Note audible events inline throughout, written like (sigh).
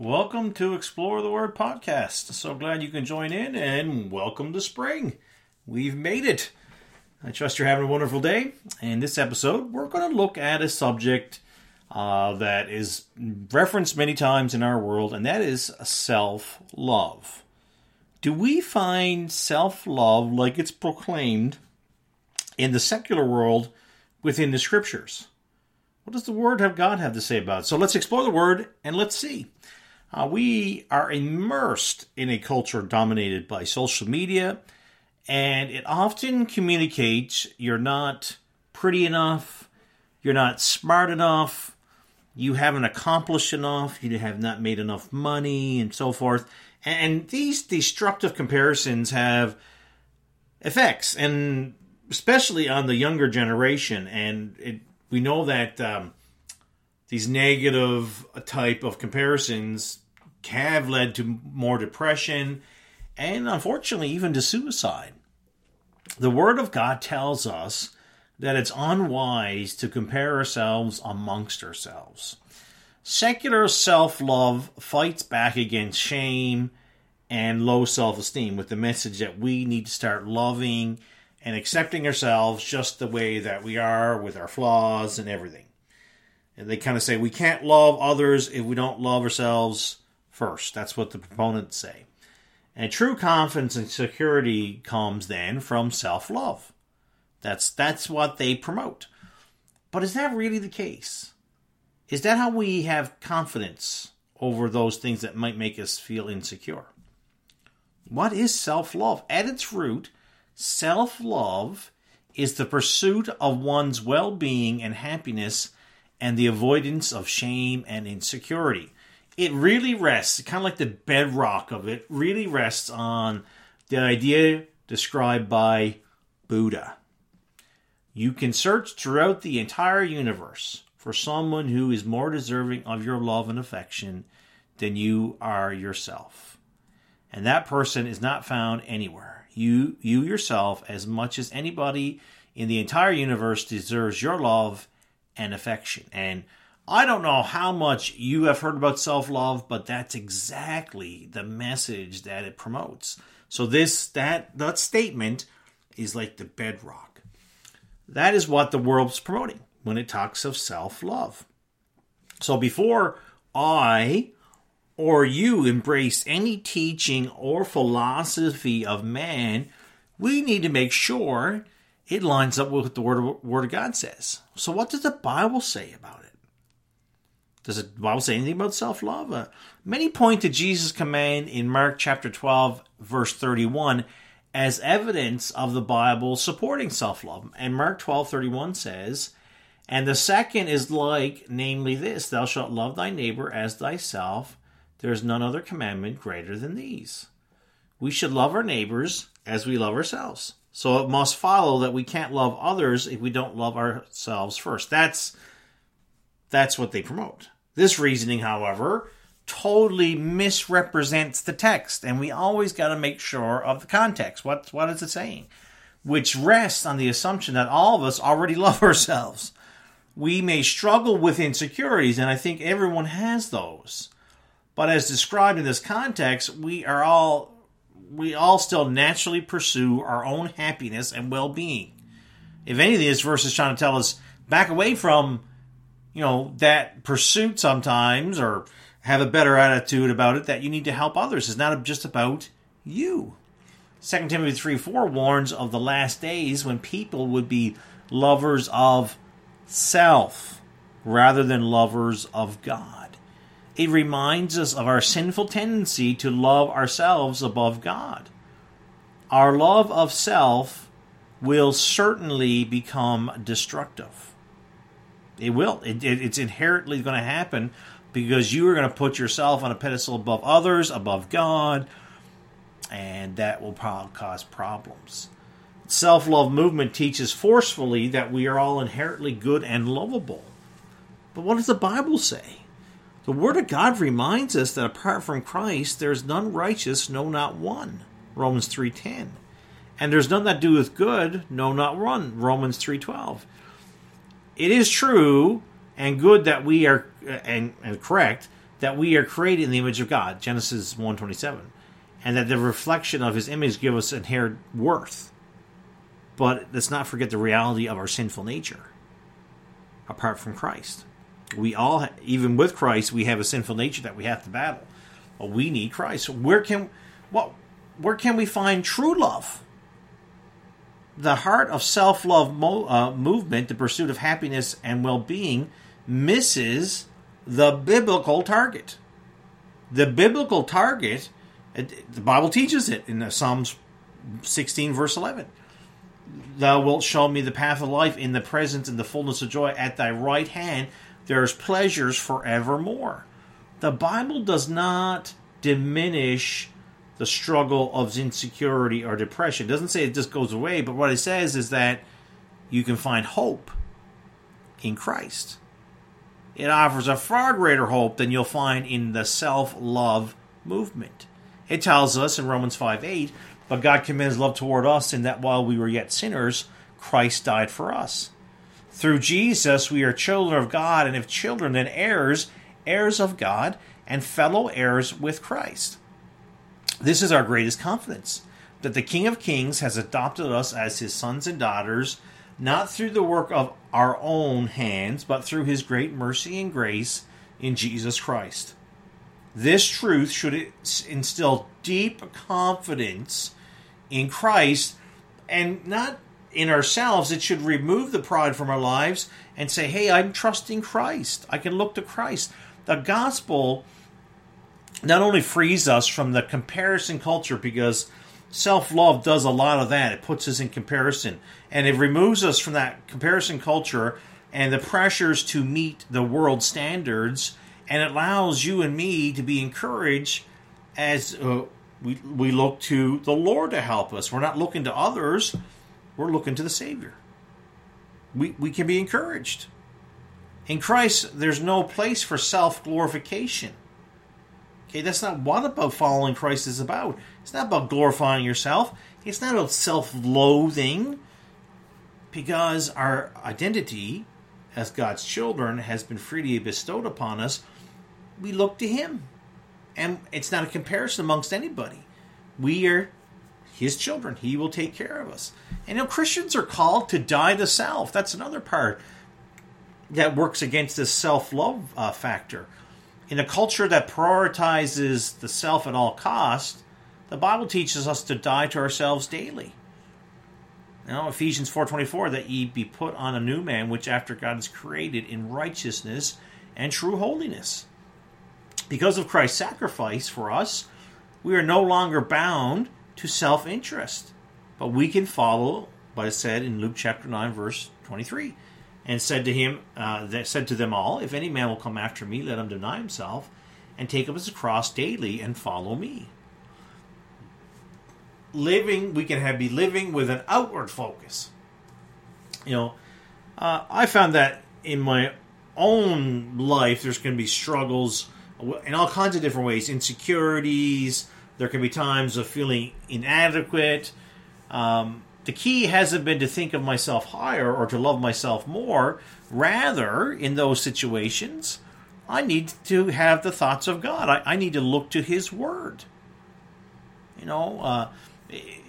Welcome to Explore the Word podcast. So glad you can join in and welcome to spring. We've made it. I trust you're having a wonderful day. In this episode, we're going to look at a subject uh, that is referenced many times in our world, and that is self love. Do we find self love like it's proclaimed in the secular world within the scriptures? What does the Word of God have to say about it? So let's explore the Word and let's see. Uh, we are immersed in a culture dominated by social media, and it often communicates you're not pretty enough, you're not smart enough, you haven't accomplished enough, you have not made enough money, and so forth. And these destructive comparisons have effects, and especially on the younger generation. And it, we know that um, these negative type of comparisons have led to more depression and unfortunately even to suicide. The Word of God tells us that it's unwise to compare ourselves amongst ourselves. Secular self love fights back against shame and low self esteem with the message that we need to start loving and accepting ourselves just the way that we are with our flaws and everything. And they kind of say we can't love others if we don't love ourselves first. That's what the proponents say. And true confidence and security comes then from self love. That's that's what they promote. But is that really the case? Is that how we have confidence over those things that might make us feel insecure? What is self love? At its root, self love is the pursuit of one's well being and happiness and the avoidance of shame and insecurity. It really rests, kind of like the bedrock of it, really rests on the idea described by Buddha. You can search throughout the entire universe for someone who is more deserving of your love and affection than you are yourself. And that person is not found anywhere. You you yourself as much as anybody in the entire universe deserves your love and affection. And I don't know how much you have heard about self love, but that's exactly the message that it promotes. So this that that statement is like the bedrock. That is what the world's promoting when it talks of self love. So before I or you embrace any teaching or philosophy of man, we need to make sure it lines up with what the Word of, Word of God says. So, what does the Bible say about it? Does the Bible say anything about self love? Uh, many point to Jesus' command in Mark chapter 12, verse 31, as evidence of the Bible supporting self love. And Mark 12, 31 says, And the second is like, namely this Thou shalt love thy neighbor as thyself. There is none other commandment greater than these. We should love our neighbors as we love ourselves. So it must follow that we can't love others if we don't love ourselves first. That's that's what they promote. This reasoning, however, totally misrepresents the text, and we always got to make sure of the context. What what is it saying? Which rests on the assumption that all of us already (laughs) love ourselves. We may struggle with insecurities, and I think everyone has those. But as described in this context, we are all we all still naturally pursue our own happiness and well being. If anything, this verse is trying to tell us back away from, you know, that pursuit sometimes or have a better attitude about it that you need to help others. It's not just about you. 2 Timothy 3 4 warns of the last days when people would be lovers of self rather than lovers of God it reminds us of our sinful tendency to love ourselves above God. Our love of self will certainly become destructive. It will. It, it, it's inherently going to happen because you are going to put yourself on a pedestal above others, above God, and that will cause problems. Self love movement teaches forcefully that we are all inherently good and lovable. But what does the Bible say? The Word of God reminds us that apart from Christ, there is none righteous, no, not one. Romans 3.10. And there's none that doeth good, no, not one. Romans 3.12. It is true and good that we are, uh, and, and correct, that we are created in the image of God, Genesis 1:27, and that the reflection of his image give us inherent worth. But let's not forget the reality of our sinful nature apart from Christ. We all even with Christ, we have a sinful nature that we have to battle. But we need Christ. Where can what where can we find true love? The heart of self love mo- uh, movement, the pursuit of happiness and well being, misses the biblical target. The biblical target, the Bible teaches it in Psalms 16, verse 11. Thou wilt show me the path of life in the presence and the fullness of joy. At thy right hand there's pleasures forevermore. The Bible does not diminish the struggle of insecurity or depression. It doesn't say it just goes away, but what it says is that you can find hope in Christ it offers a far greater hope than you'll find in the self love movement. It tells us in Romans 5 8, but God commends love toward us in that while we were yet sinners, Christ died for us. Through Jesus, we are children of God, and if children, then heirs, heirs of God, and fellow heirs with Christ. This is our greatest confidence that the King of Kings has adopted us as his sons and daughters not through the work of our own hands, but through his great mercy and grace in Jesus Christ. This truth should instill deep confidence in Christ and not in ourselves. It should remove the pride from our lives and say, hey, I'm trusting Christ. I can look to Christ. The gospel not only frees us from the comparison culture because self love does a lot of that. It puts us in comparison and it removes us from that comparison culture and the pressures to meet the world standards and it allows you and me to be encouraged as uh, we, we look to the Lord to help us. We're not looking to others, we're looking to the Savior. We, we can be encouraged. In Christ, there's no place for self glorification. Okay, that's not what about following Christ is about. It's not about glorifying yourself. It's not about self loathing. Because our identity as God's children has been freely bestowed upon us, we look to Him. And it's not a comparison amongst anybody. We are His children. He will take care of us. And you know, Christians are called to die to self. That's another part that works against this self love uh, factor in a culture that prioritizes the self at all cost, the Bible teaches us to die to ourselves daily. Now, Ephesians 4:24 that ye be put on a new man which after God is created in righteousness and true holiness. Because of Christ's sacrifice for us, we are no longer bound to self-interest, but we can follow what is said in Luke chapter 9 verse 23 and said to him, uh, that said to them all, If any man will come after me, let him deny himself and take up his cross daily and follow me. Living, we can have be living with an outward focus. You know, uh, I found that in my own life, there's going to be struggles in all kinds of different ways, insecurities. There can be times of feeling inadequate. Um, the key hasn't been to think of myself higher or to love myself more. Rather, in those situations, I need to have the thoughts of God. I, I need to look to His Word. You know, uh,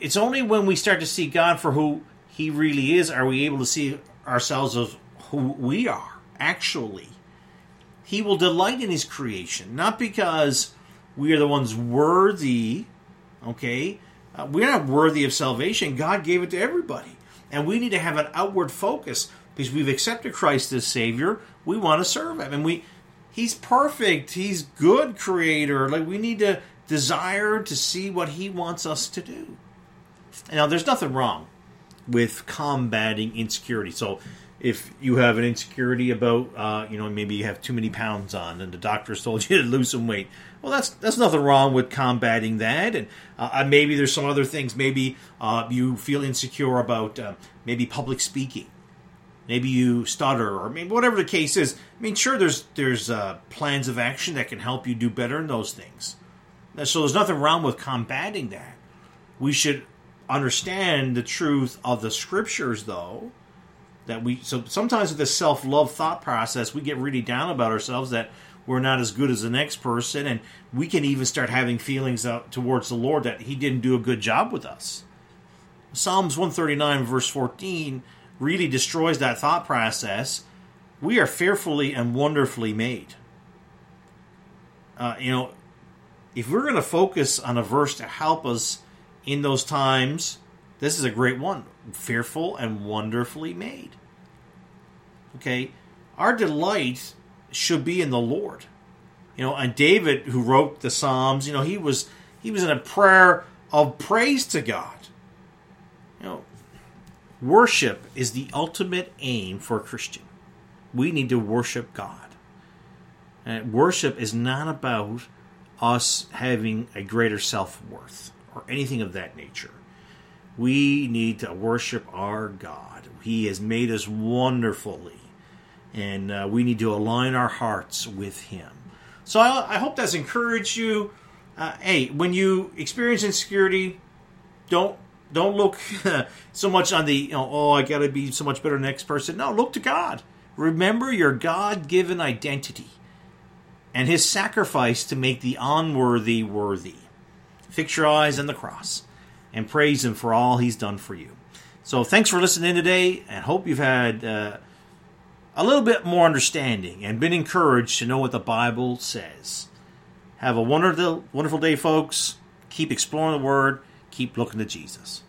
it's only when we start to see God for who He really is are we able to see ourselves as who we are, actually. He will delight in His creation, not because we are the ones worthy, okay, uh, we're not worthy of salvation. God gave it to everybody. And we need to have an outward focus because we've accepted Christ as Savior. We want to serve Him. And we He's perfect. He's good creator. Like we need to desire to see what He wants us to do. Now there's nothing wrong with combating insecurity. So if you have an insecurity about, uh, you know, maybe you have too many pounds on, and the doctor's told (laughs) you to lose some weight. Well, that's that's nothing wrong with combating that, and uh, uh, maybe there's some other things. Maybe uh, you feel insecure about uh, maybe public speaking, maybe you stutter, or maybe whatever the case is. I mean, sure, there's there's uh, plans of action that can help you do better in those things. So there's nothing wrong with combating that. We should understand the truth of the scriptures, though that we so sometimes with this self-love thought process we get really down about ourselves that we're not as good as the next person, and we can even start having feelings out towards the Lord that He didn't do a good job with us. Psalms 139, verse 14, really destroys that thought process. We are fearfully and wonderfully made. Uh, you know, if we're going to focus on a verse to help us in those times, this is a great one. Fearful and wonderfully made. Okay? Our delight should be in the Lord. You know, and David who wrote the Psalms, you know, he was he was in a prayer of praise to God. You know, worship is the ultimate aim for a Christian. We need to worship God. And worship is not about us having a greater self worth or anything of that nature. We need to worship our God. He has made us wonderfully, and uh, we need to align our hearts with Him. So I, I hope that's encouraged you. Uh, hey, when you experience insecurity, don't don't look (laughs) so much on the you know, oh I got to be so much better next person. No, look to God. Remember your God-given identity and His sacrifice to make the unworthy worthy. Fix your eyes on the cross and praise Him for all He's done for you. So thanks for listening today, and hope you've had uh, a little bit more understanding and been encouraged to know what the Bible says. Have a wonderful, wonderful day, folks. Keep exploring the Word. Keep looking to Jesus.